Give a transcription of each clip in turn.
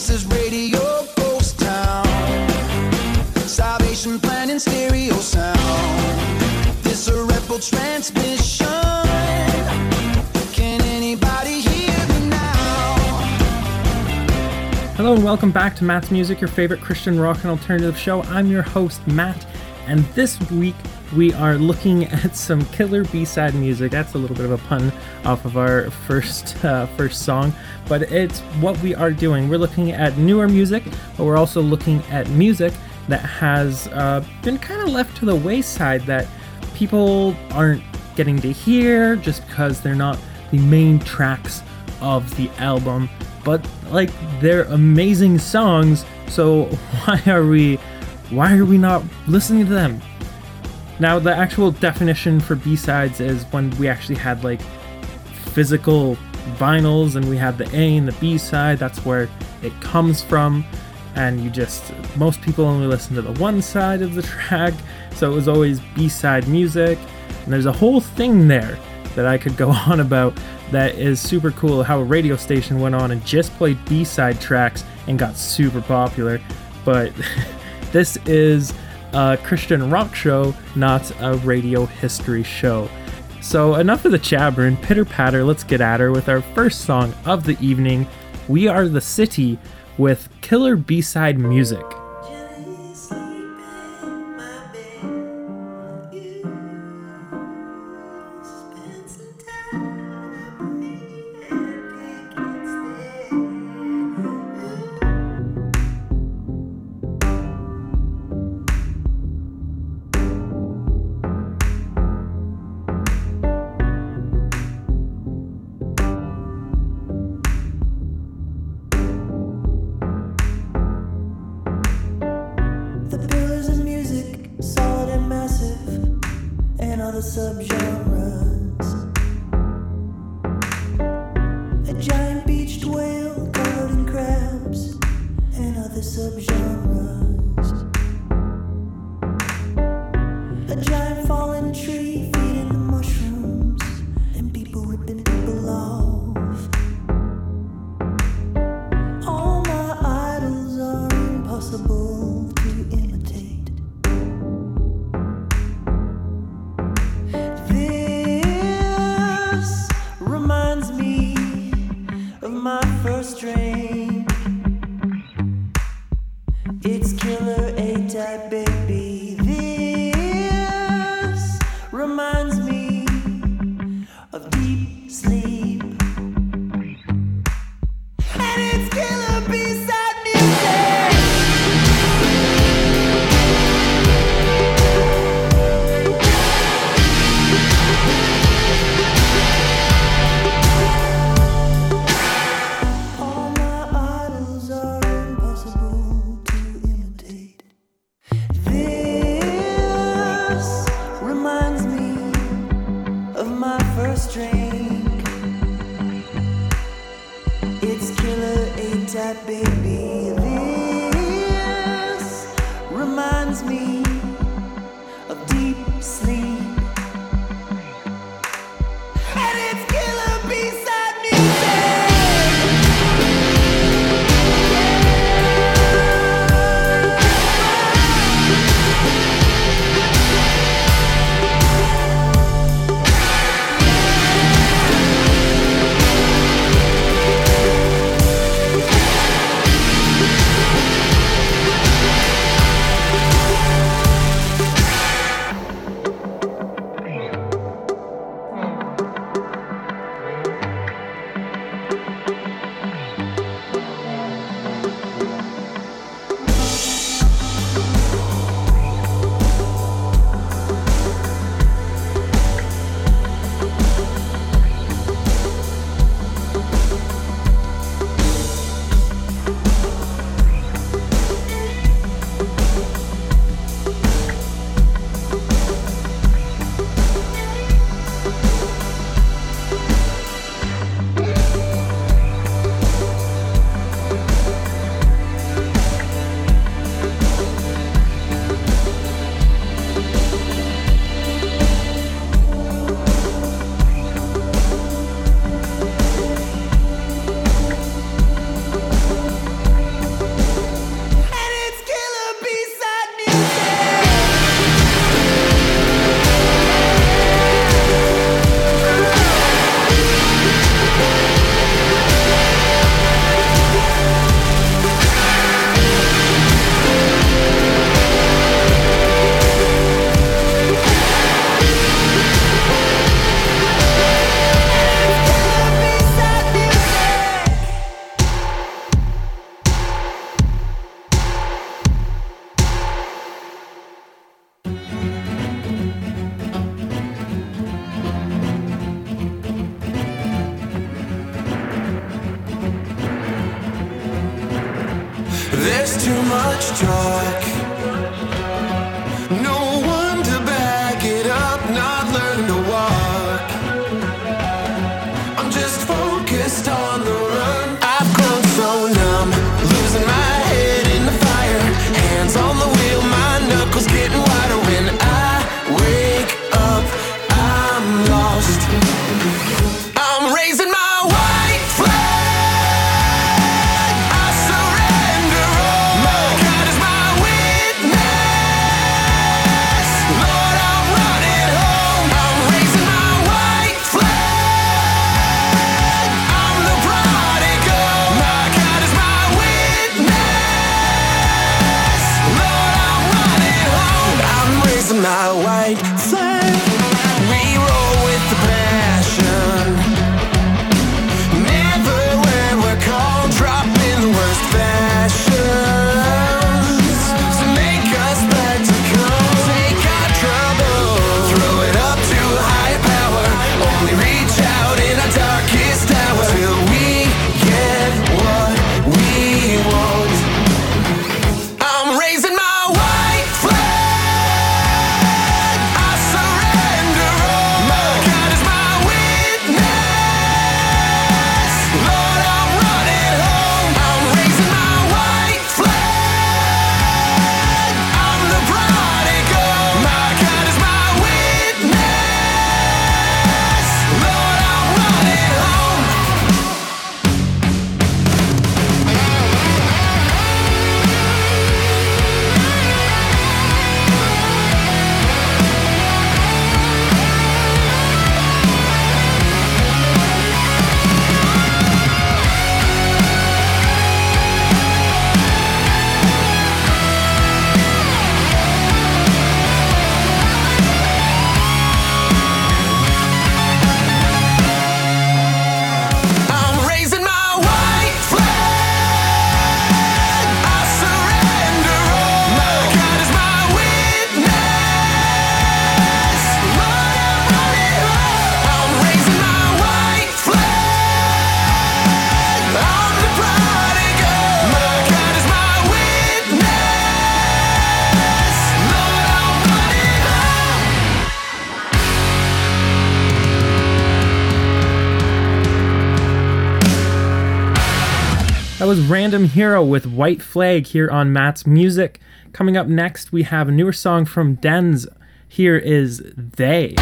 This is Radio Ghost Town. Salvation Plan stereo sound. This a transmission. Hello and welcome back to Matt's Music, your favorite Christian rock and alternative show. I'm your host, Matt, and this week we are looking at some killer B-side music. That's a little bit of a pun off of our first uh, first song, but it's what we are doing. We're looking at newer music, but we're also looking at music that has uh, been kind of left to the wayside that people aren't getting to hear just because they're not the main tracks of the album. But like they're amazing songs, so why are we why are we not listening to them? Now, the actual definition for B sides is when we actually had like physical vinyls and we had the A and the B side, that's where it comes from. And you just, most people only listen to the one side of the track, so it was always B side music. And there's a whole thing there that I could go on about that is super cool how a radio station went on and just played B side tracks and got super popular. But this is a Christian rock show, not a radio history show. So, enough of the and pitter patter, let's get at her with our first song of the evening We Are the City with killer B side music. much talk. Random Hero with White Flag here on Matt's Music. Coming up next, we have a newer song from Dens. Here is They.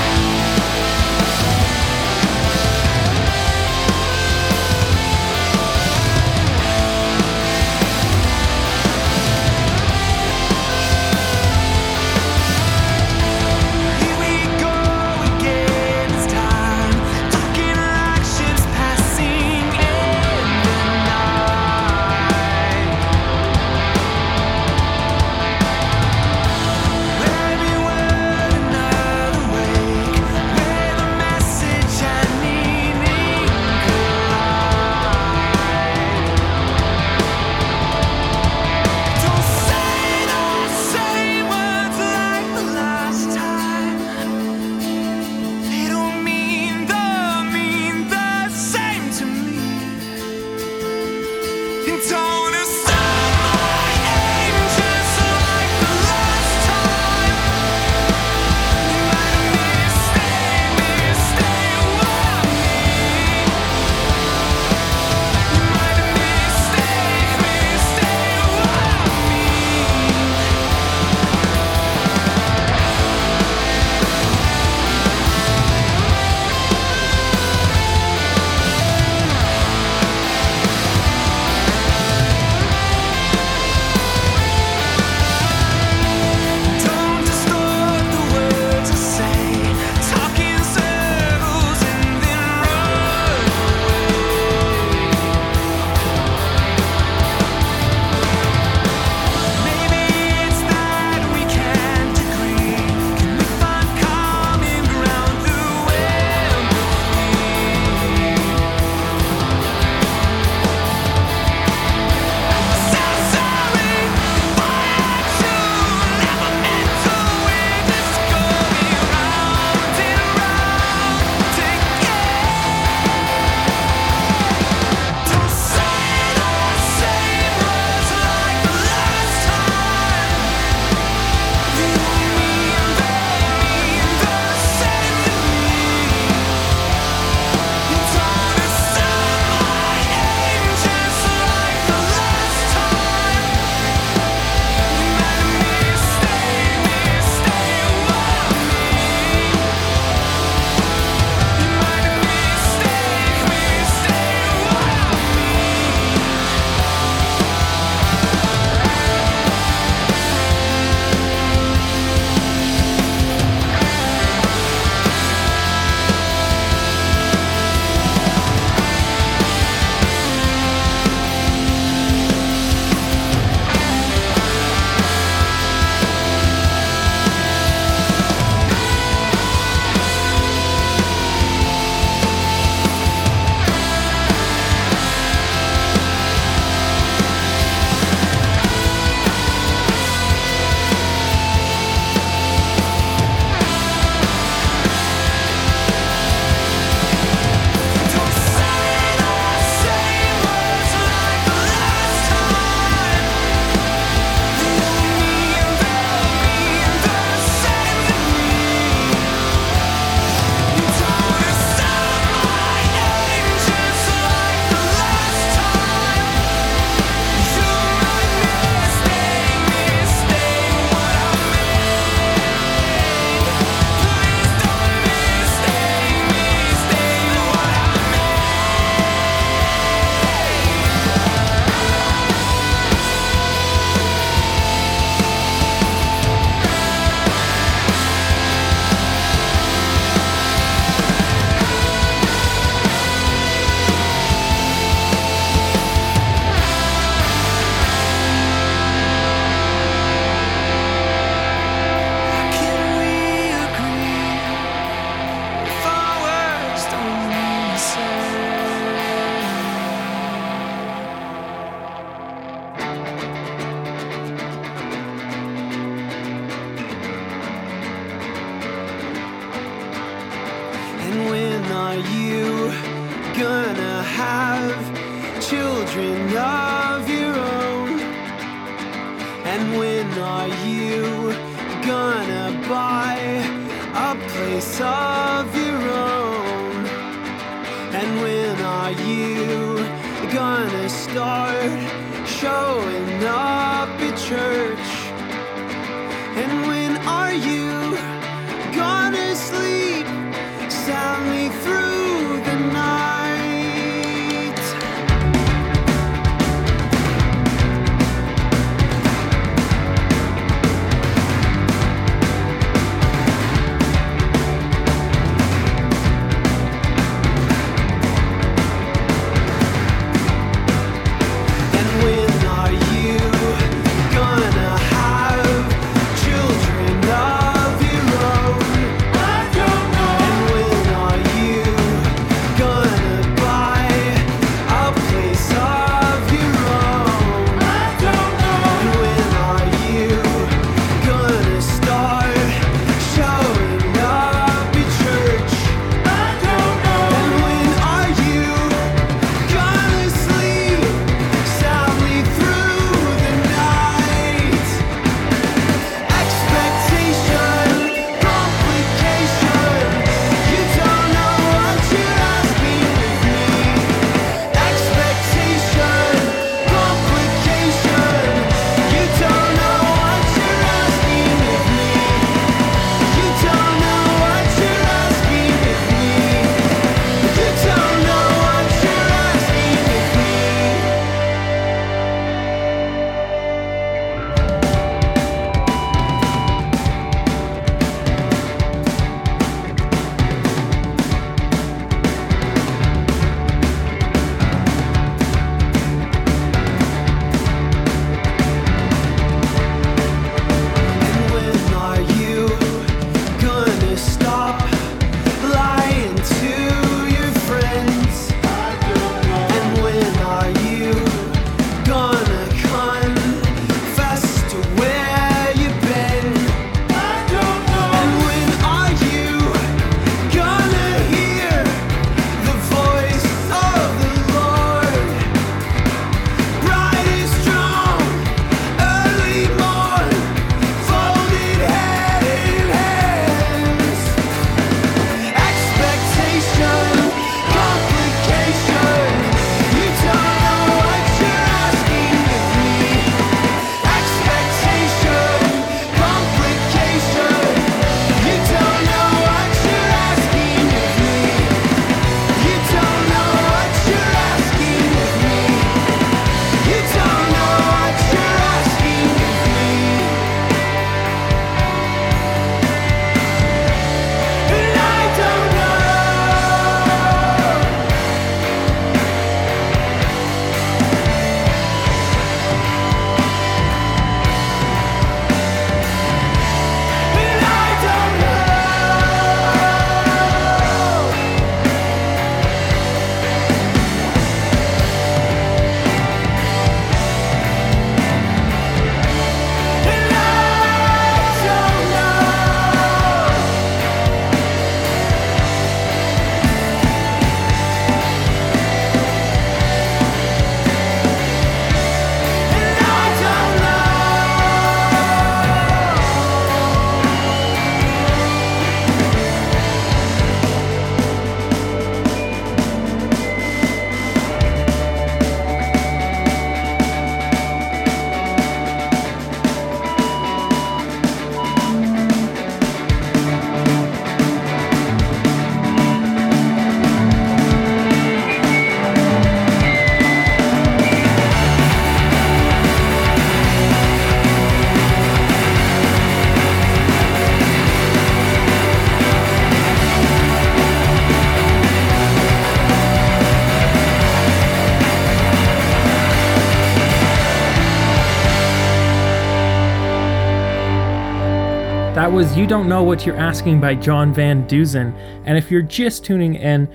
was You Don't Know What You're Asking by John Van Deusen. And if you're just tuning in,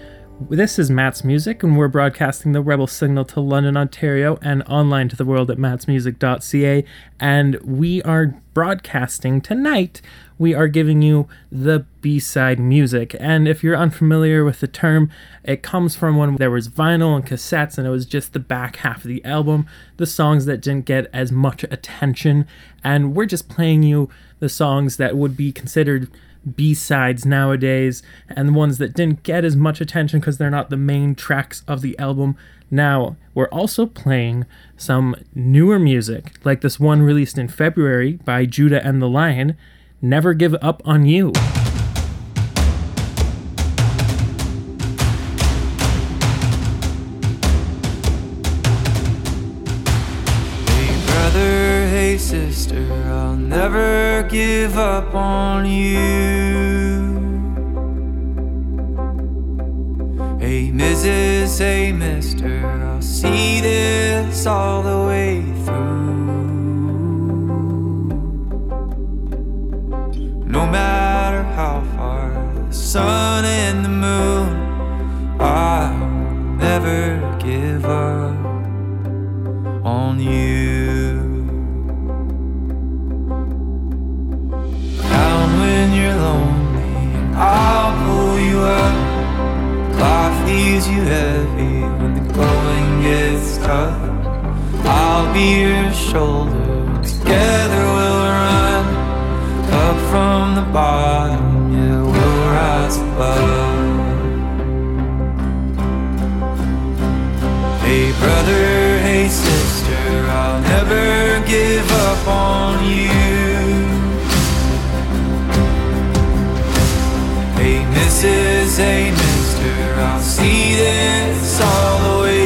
this is Matt's Music, and we're broadcasting the Rebel Signal to London, Ontario, and online to the world at mattsmusic.ca. And we are broadcasting tonight. We are giving you the B side music. And if you're unfamiliar with the term, it comes from when there was vinyl and cassettes, and it was just the back half of the album, the songs that didn't get as much attention. And we're just playing you the songs that would be considered B-sides nowadays and the ones that didn't get as much attention because they're not the main tracks of the album. Now, we're also playing some newer music, like this one released in February by Judah and the Lion, Never Give Up on You. Hey brother, hey sister, I'll never give up on you. Mister, I'll see this all the way through. No matter how far the sun and the moon, I'll never give up on you. Down when you're lonely, I'll leaves you heavy when the going gets tough. I'll be your shoulder, together we'll run up from the bottom. Yeah, we'll rise above. Hey brother, hey sister, I'll never give up on you. Hey Mrs., hey I'll see this all the way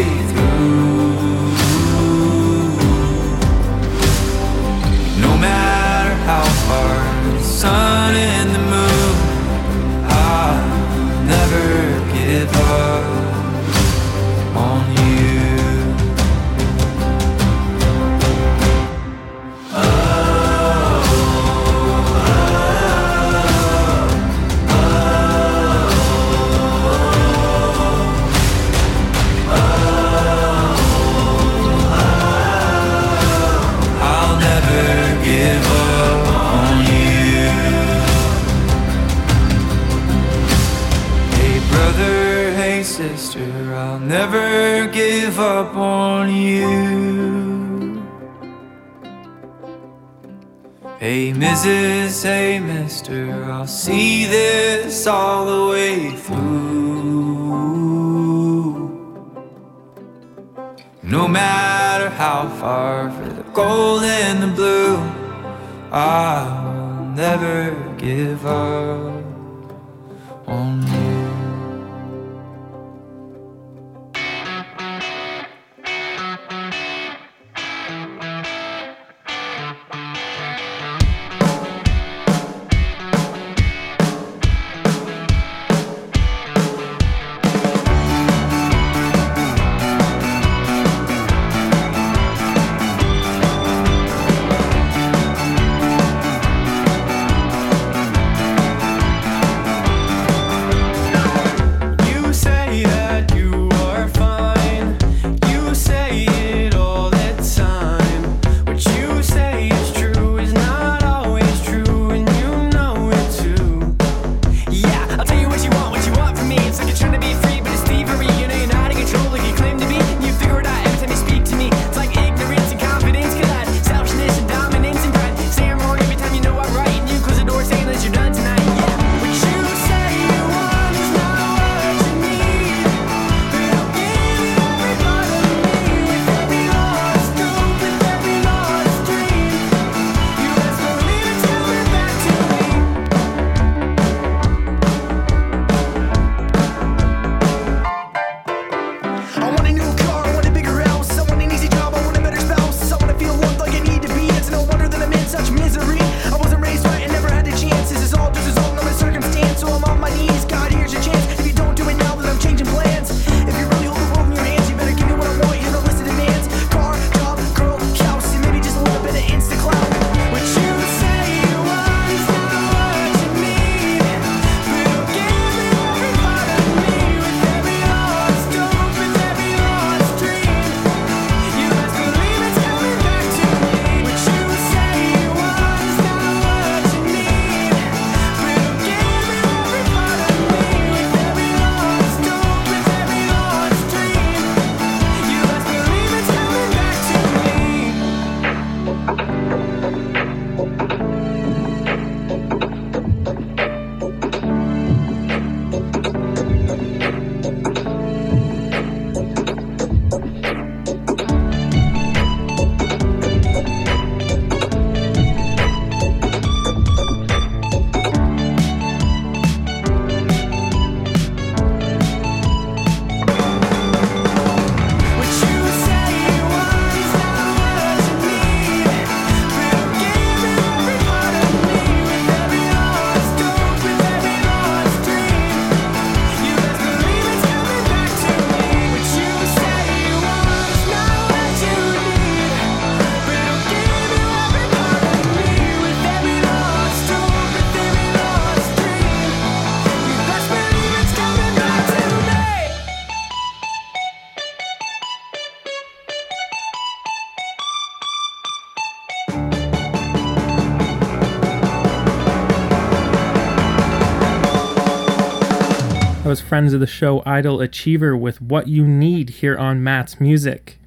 friends of the show Idol Achiever with What You Need here on Matt's Music.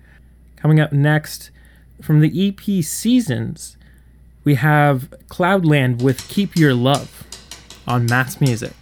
Coming up next, from the EP Seasons, we have Cloudland with Keep Your Love on Matt's Music.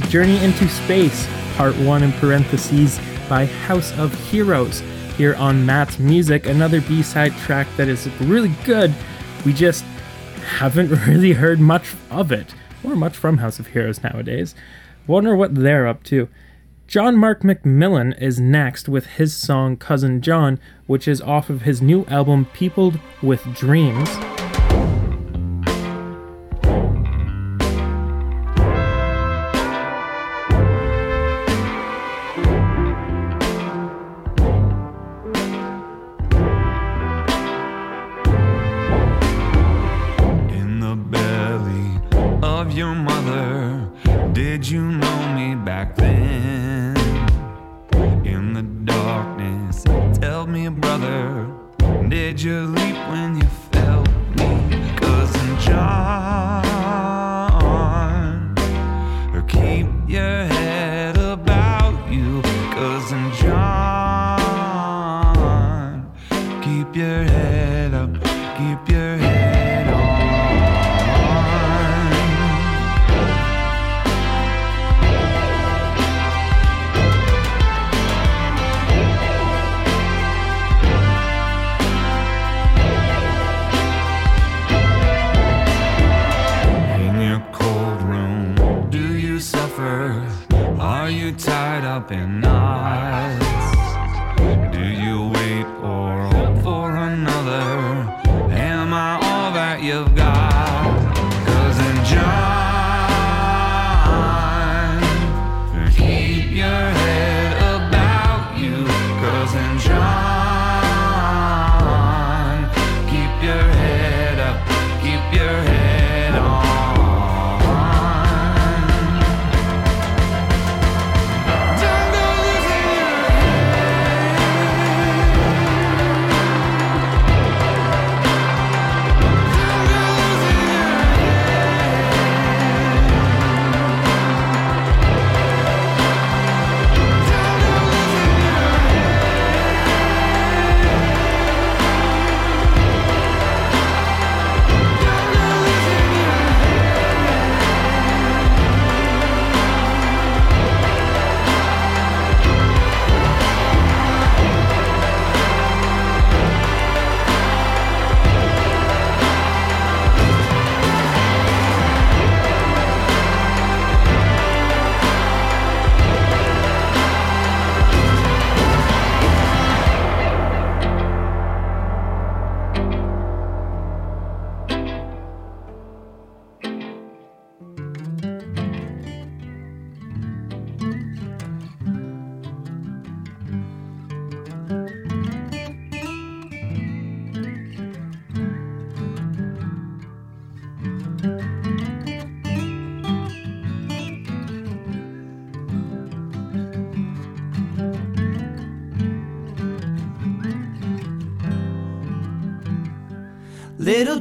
Was Journey into Space, part one in parentheses by House of Heroes here on Matt's Music, another B side track that is really good. We just haven't really heard much of it, or much from House of Heroes nowadays. Wonder what they're up to. John Mark McMillan is next with his song Cousin John, which is off of his new album Peopled with Dreams.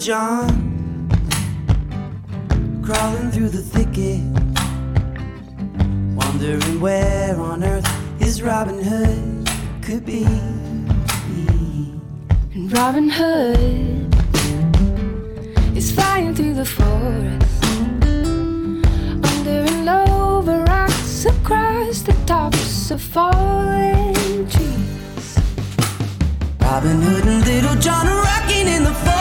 John, crawling through the thicket, wondering where on earth his Robin Hood could be. And Robin Hood is flying through the forest, under and over rocks, across the tops of fallen trees. Robin Hood and Little John are rocking in the forest.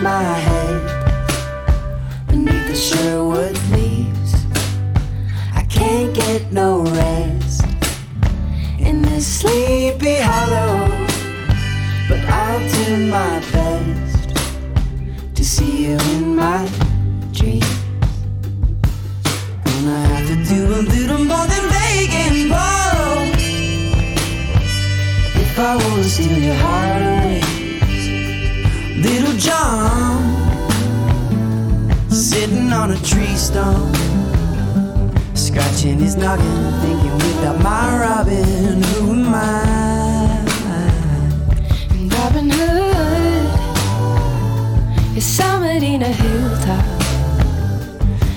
My head beneath the Sherwood steal your heart away. Little John sitting on a tree stump, scratching his noggin, thinking without my Robin, who am I? Robin Hood, Yosemite in a hilltop,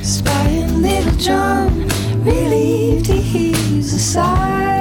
spying Little John, relieved he's aside.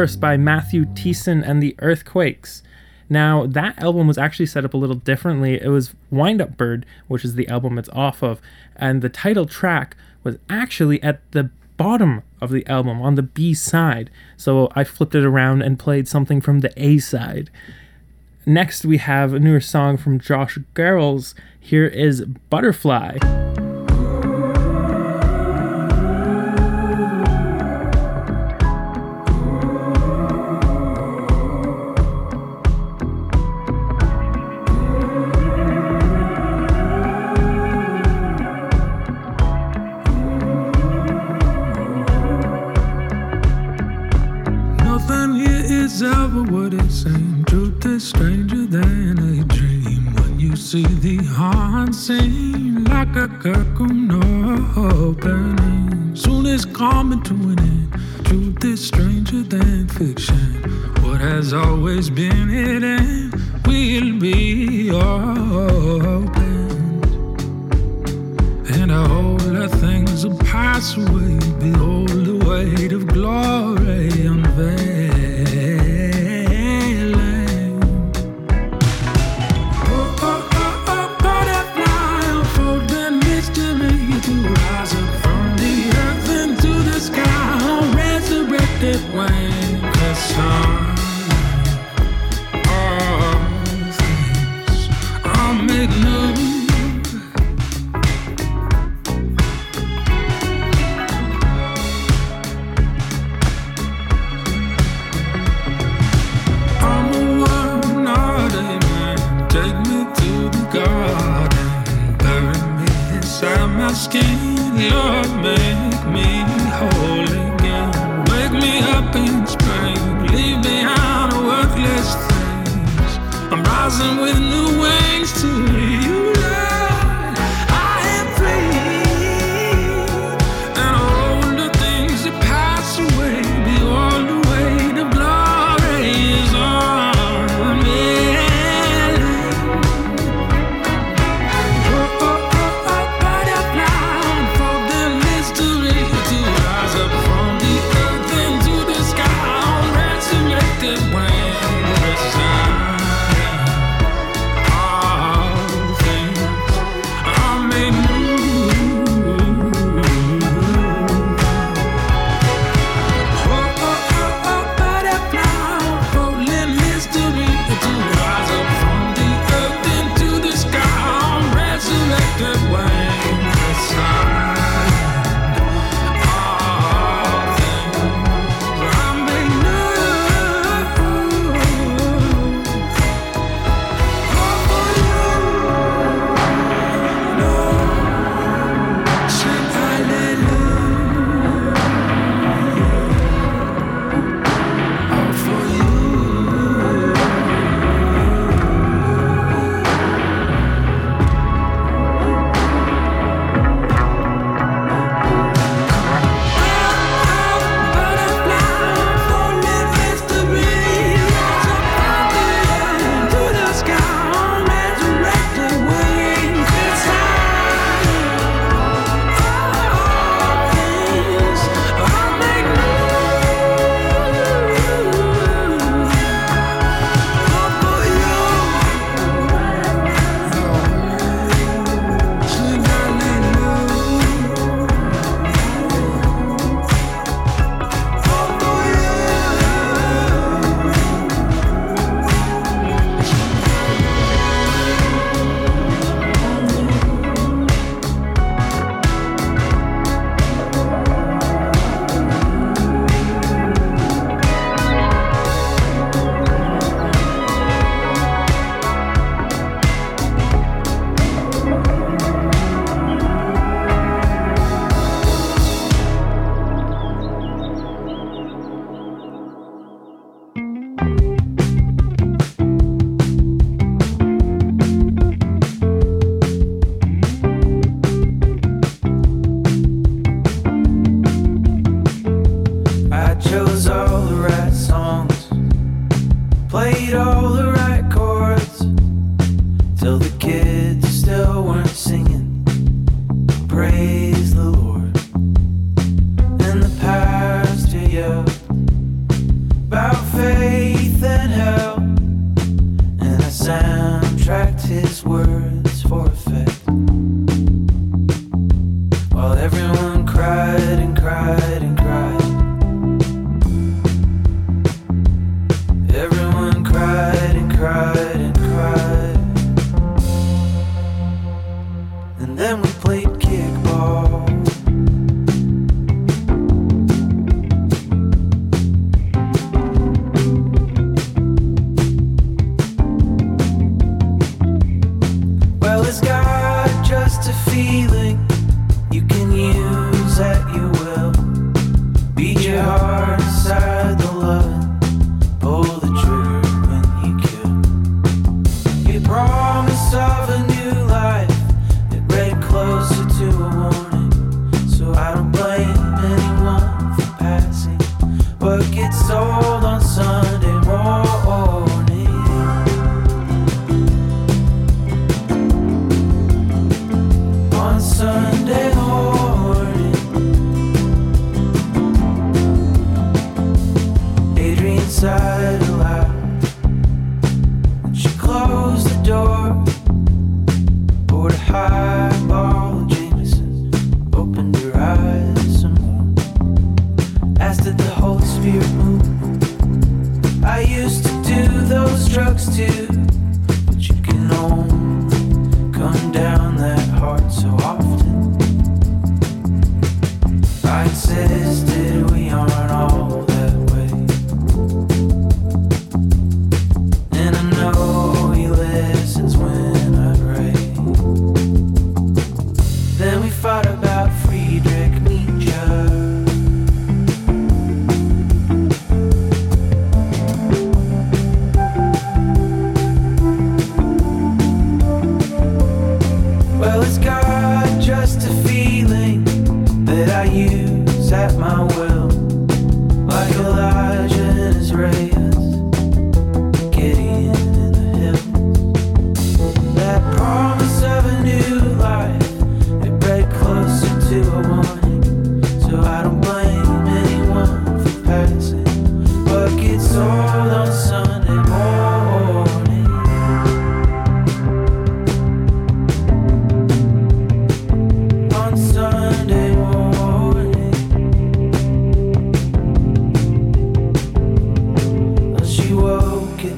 Horse by Matthew Thiessen and the Earthquakes. Now, that album was actually set up a little differently. It was Wind Up Bird, which is the album it's off of, and the title track was actually at the bottom of the album on the B side. So I flipped it around and played something from the A side. Next, we have a newer song from Josh Garrels. Here is Butterfly. Kirk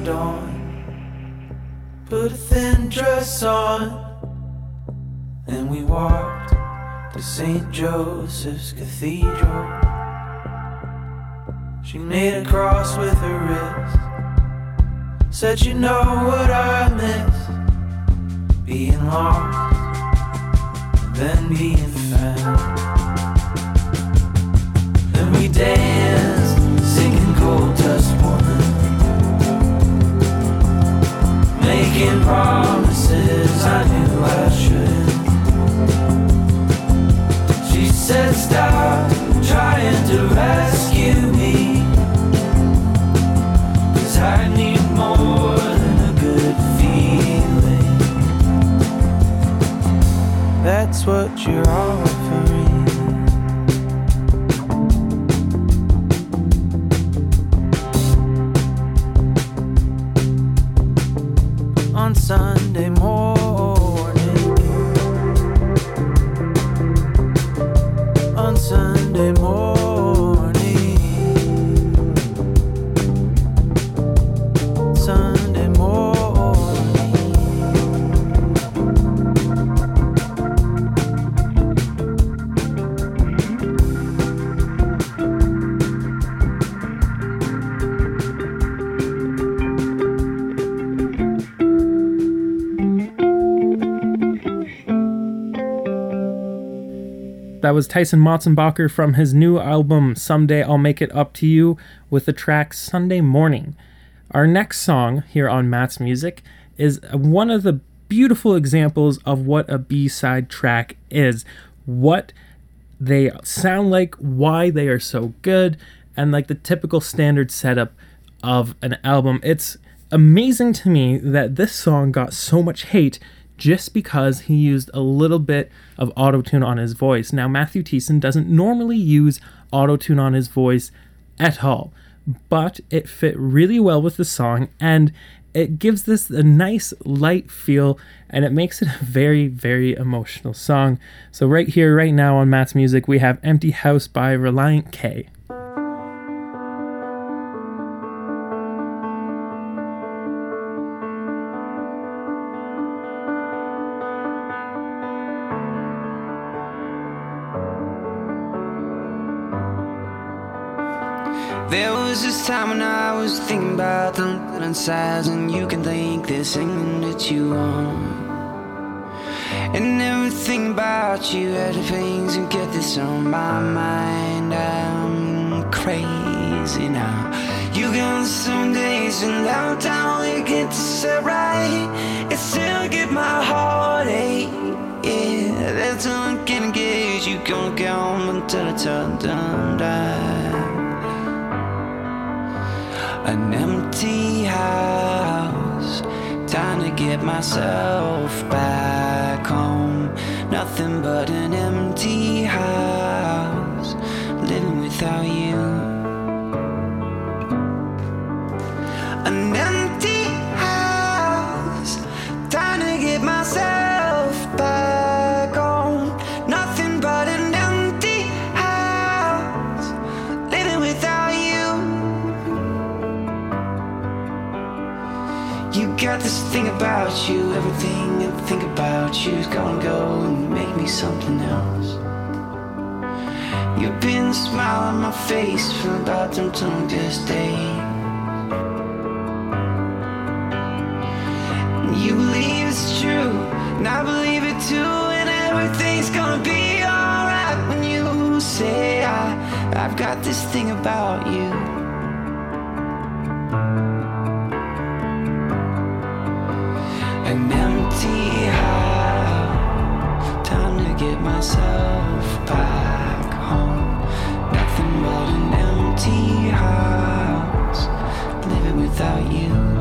dawn, put a thin dress on, and we walked to St. Joseph's Cathedral. She made a cross with her wrist, said, You know what I miss? Being lost than being found. Then we danced, singing Gold Dust Woman, making promises I knew I should. She said, Stop trying to rescue me, 'cause I need more than a good feeling. That's what you're offering. On Sunday That was Tyson Motsenbocker from his new album Someday I'll Make It Up to You with the track Sunday Morning. Our next song here on Matt's Music is one of the beautiful examples of what a B-side track is. What they sound like, why they are so good, and like the typical standard setup of an album. It's amazing to me that this song got so much hate just because he used a little bit of autotune on his voice. Now, Matthew Thiessen doesn't normally use autotune on his voice at all, but it fit really well with the song and it gives this a nice light feel and it makes it a very, very emotional song. So, right here, right now on Matt's Music, we have Empty House by Relient K. about the little sides, and you can think this thing that you want. And everything about you, other things, and get this on my mind. I'm crazy now. You got some days and downtown, you get to set right. It still get my heart ache. Yeah, that's all I can engage. You gon' go until it's all done. die. An empty house, time to get myself back home. Nothing but an empty house, living without you. Got this thing about you, everything I think about you is gonna go and make me something else. You've been smiling my face for about them till this day. You believe it's true, and I believe it too, and everything's gonna be alright when you say I, I've got this thing about you. Empty house, living without you.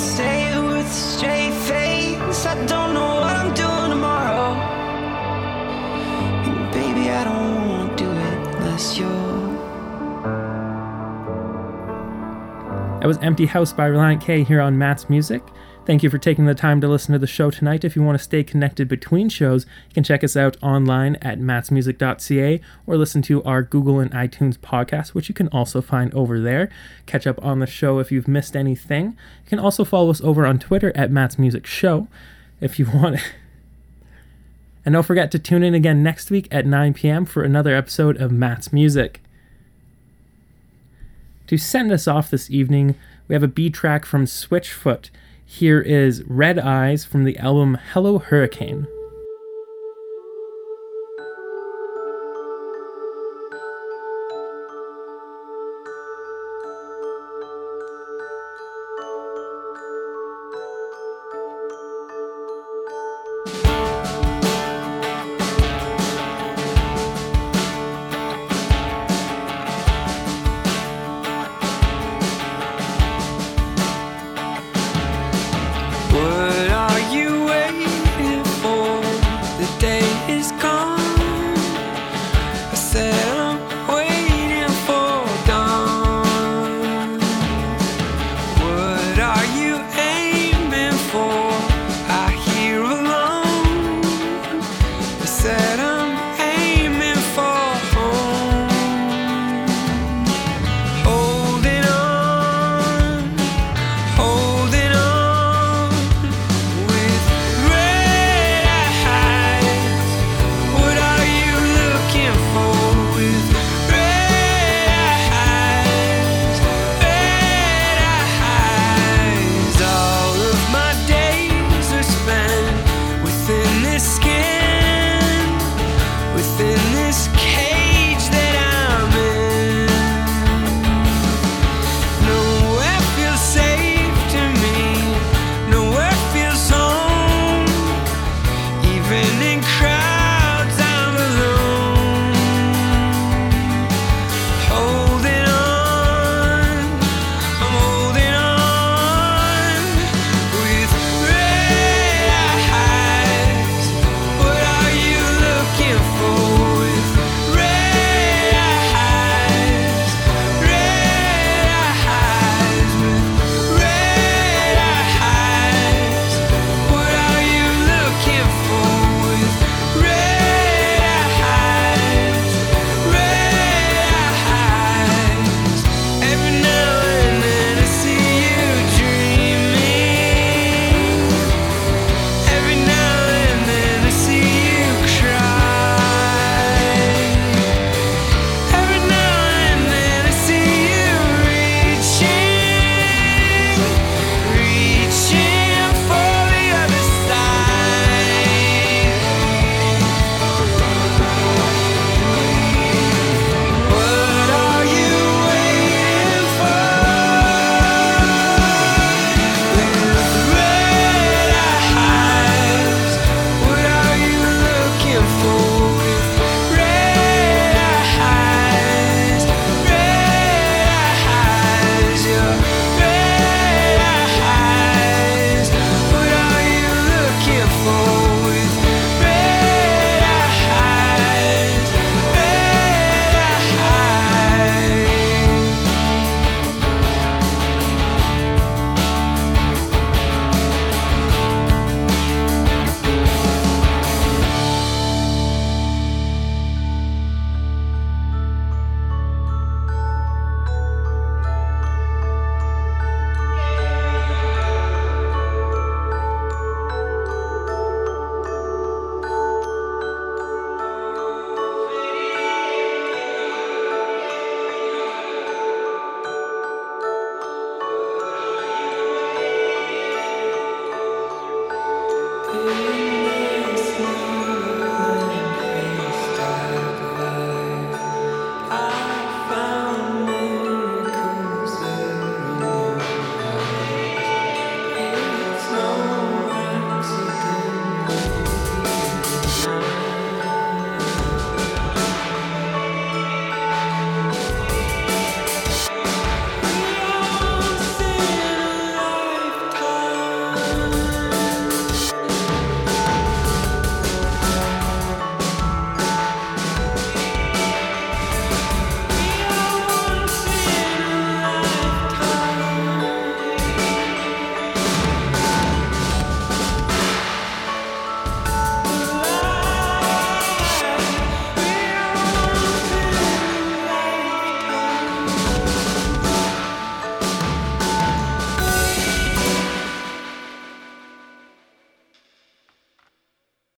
With a straight face. I don't know what I'm doing tomorrow. And baby, I don't wanna do it unless you're. That was Empty House by Relient K here on Matt's Music. Thank you for taking the time to listen to the show tonight. If you want to stay connected between shows, you can check us out online at mattsmusic.ca or listen to our Google and iTunes podcast, which you can also find over there. Catch up on the show if you've missed anything. You can also follow us over on Twitter at Matt's if you want. And don't forget to tune in again next week at 9 p.m. for another episode of Matt's Music. To send us off this evening, we have a B track from Switchfoot. Here is Red Eyes from the album Hello Hurricane.